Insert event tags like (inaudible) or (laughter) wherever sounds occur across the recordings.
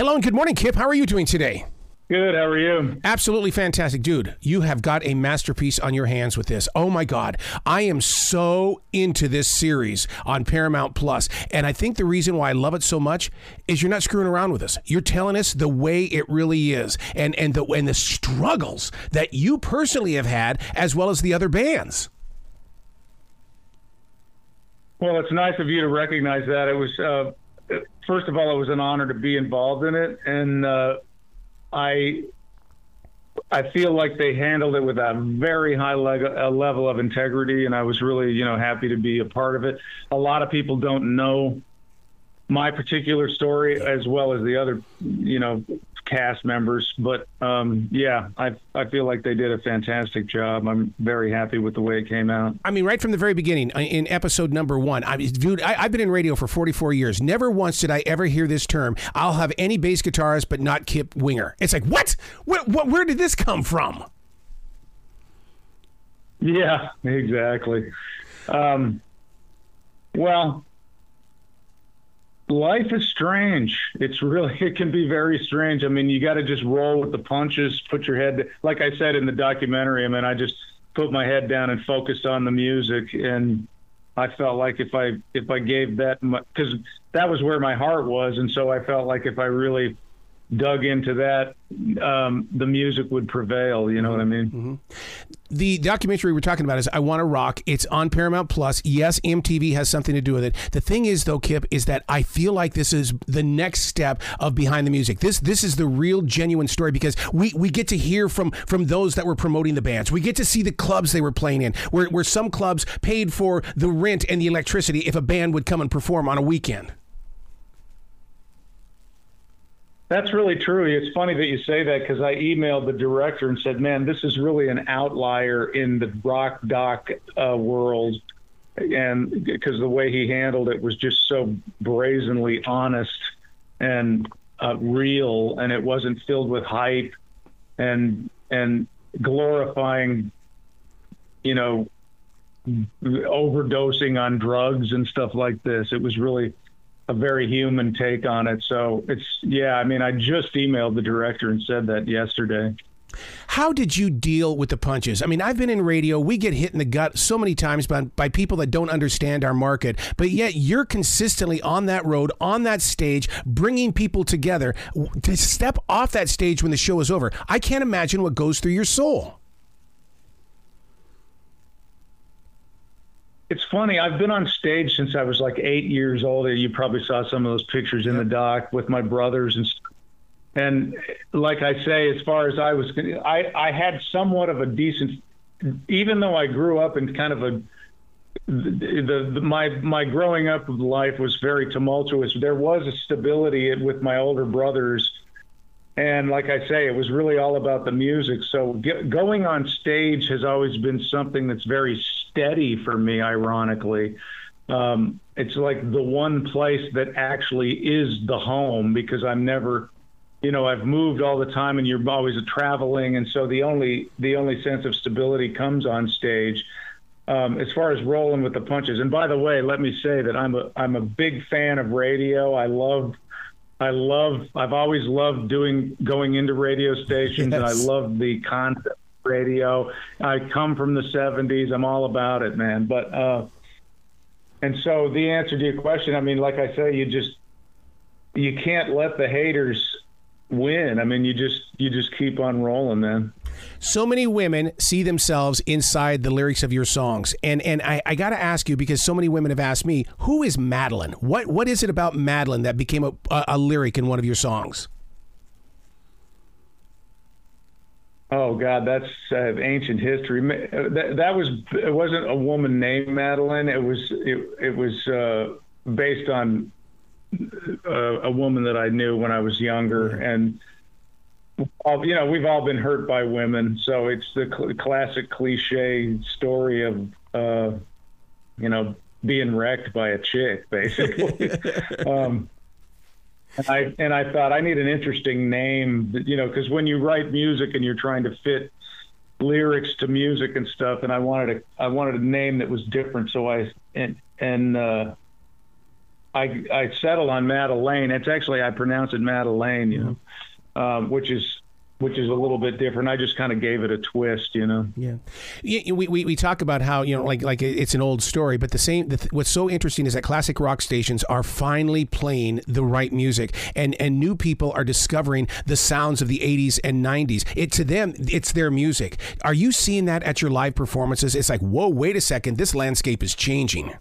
Hello and good morning, Kip. How are you doing today? Good. How are you? Absolutely fantastic. Dude, you have got a masterpiece on your hands with this. Oh my God. I am so into this series on Paramount Plus. And I think the reason why I love it so much is you're not screwing around with us. You're telling us the way it really is and, and, the, and the struggles that you personally have had as well as the other bands. Well, it's nice of you to recognize that. It was, uh, first of all, it was an honor to be involved in it. And, uh, I I feel like they handled it with a very high a level of integrity, and I was really, you know, happy to be a part of it. A lot of people don't know my particular story as well as the other, you know, cast members. But um, yeah, I I feel like they did a fantastic job. I'm very happy with the way it came out. I mean, right from the very beginning, uh, in episode number one, I dude, I, have been in radio for 44 years. Never once did I ever hear this term. I'll have any bass guitarist, but not Kip Winger. It's like what? Where, where did this come from? Yeah, (laughs) exactly. Um, well, life is strange. It's really (laughs) it can be very strange. I mean, you got to just roll with the punches, put your head like I said in the documentary. I mean, I just put my head down and focused on the music and I felt like if I if I gave that cuz that was where my heart was and so I felt like if I really dug into that, um, the music would prevail. You know what I mean? Mm-hmm. The documentary we're talking about is "I Wanna Rock." It's on Paramount Plus. Yes, MTV has something to do with it. The thing is, though, Kip, is that I feel like this is the next step of behind the music. This this is the real, genuine story because we we get to hear from from those that were promoting the bands. We get to see the clubs they were playing in, where where some clubs paid for the rent and the electricity if a band would come and perform on a weekend. That's really true. It's funny that you say that because I emailed the director and said, "Man, this is really an outlier in the rock doc uh, world," and because the way he handled it was just so brazenly honest and uh, real, and it wasn't filled with hype and and glorifying, you know, overdosing on drugs and stuff like this. It was really a very human take on it. So it's yeah. I mean, I just emailed the director and said that yesterday. How did you deal with the punches? I mean, I've been in radio. We get hit in the gut so many times by, by people that don't understand our market, but yet you're consistently on that road, on that stage, bringing people together to step off that stage when the show is over. I can't imagine what goes through your soul. It's funny. I've been on stage since I was like eight years old. You probably saw some of those pictures in the doc with my brothers and. And like I say, as far as I was, I I had somewhat of a decent, even though I grew up in kind of a the, the, the, my my growing up life was very tumultuous. There was a stability with my older brothers, and like I say, it was really all about the music. So get, going on stage has always been something that's very steady for me, ironically. Um, it's like the one place that actually is the home because I'm never, you know, I've moved all the time and you're always traveling. And so the only, the only sense of stability comes on stage. Um, as far as rolling with the punches. And by the way, let me say that I'm a I'm a big fan of radio. I love I love I've always loved doing going into radio stations yes. and I love the concept radio. I come from the 70s. I'm all about it, man. But, uh, and so the answer to your question, I mean, like I say, you just, you can't let the haters win. I mean, you just, you just keep on rolling, man. So many women see themselves inside the lyrics of your songs, and and I, I got to ask you because so many women have asked me, who is Madeline? What what is it about Madeline that became a, a, a lyric in one of your songs? Oh God, that's uh, ancient history. That, that was it wasn't a woman named Madeline. It was it, it was uh, based on uh, a woman that I knew when I was younger, and you know we've all been hurt by women, so it's the cl- classic cliche story of uh, you know being wrecked by a chick, basically. (laughs) um, and I and I thought I need an interesting name, you know, because when you write music and you're trying to fit lyrics to music and stuff, and I wanted a I wanted a name that was different. So I and and uh, I I settled on Madeleine. It's actually I pronounce it Madeleine, you know, um, which is which is a little bit different. I just kind of gave it a twist, you know. Yeah, yeah we, we, we talk about how you know like like it's an old story, but the same. The, what's so interesting is that classic rock stations are finally playing the right music, and and new people are discovering the sounds of the '80s and '90s. It to them, it's their music. Are you seeing that at your live performances? It's like, whoa, wait a second, this landscape is changing.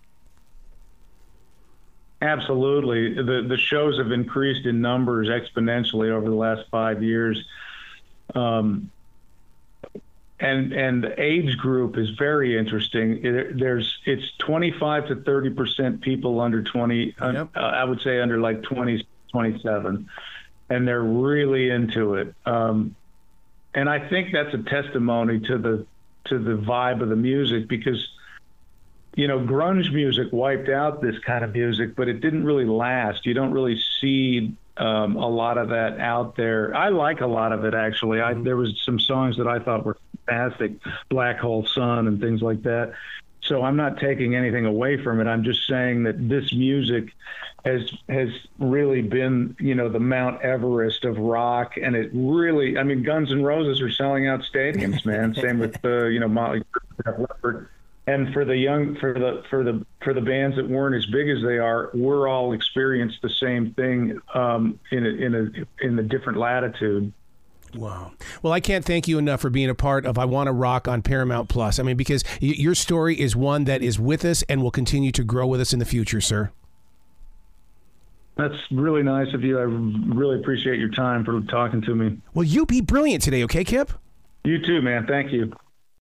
Absolutely, the the shows have increased in numbers exponentially over the last five years um, and and the age group is very interesting. It, there's it's 25 to 30 percent people under 20. Yep. Uh, I would say under like 20, 27, and they're really into it. Um, and I think that's a testimony to the to the vibe of the music because you know grunge music wiped out this kind of music, but it didn't really last. You don't really see um, a lot of that out there. I like a lot of it actually. I, mm-hmm. there was some songs that I thought were fantastic, Black Hole Sun and things like that. So I'm not taking anything away from it. I'm just saying that this music has has really been, you know, the Mount Everest of rock, and it really. I mean, Guns N' Roses are selling out stadiums, man. (laughs) Same with uh, you know Motley Crue, and for the young for the for the for the bands that weren't as big as they are we're all experienced the same thing um, in a in a in a different latitude Wow. Well, I can't thank you enough for being a part of I Wanna Rock on Paramount Plus. I mean, because y- your story is one that is with us and will continue to grow with us in the future, sir. That's really nice of you. I really appreciate your time for talking to me. Well, you be brilliant today, okay, Kip? You too, man. Thank you.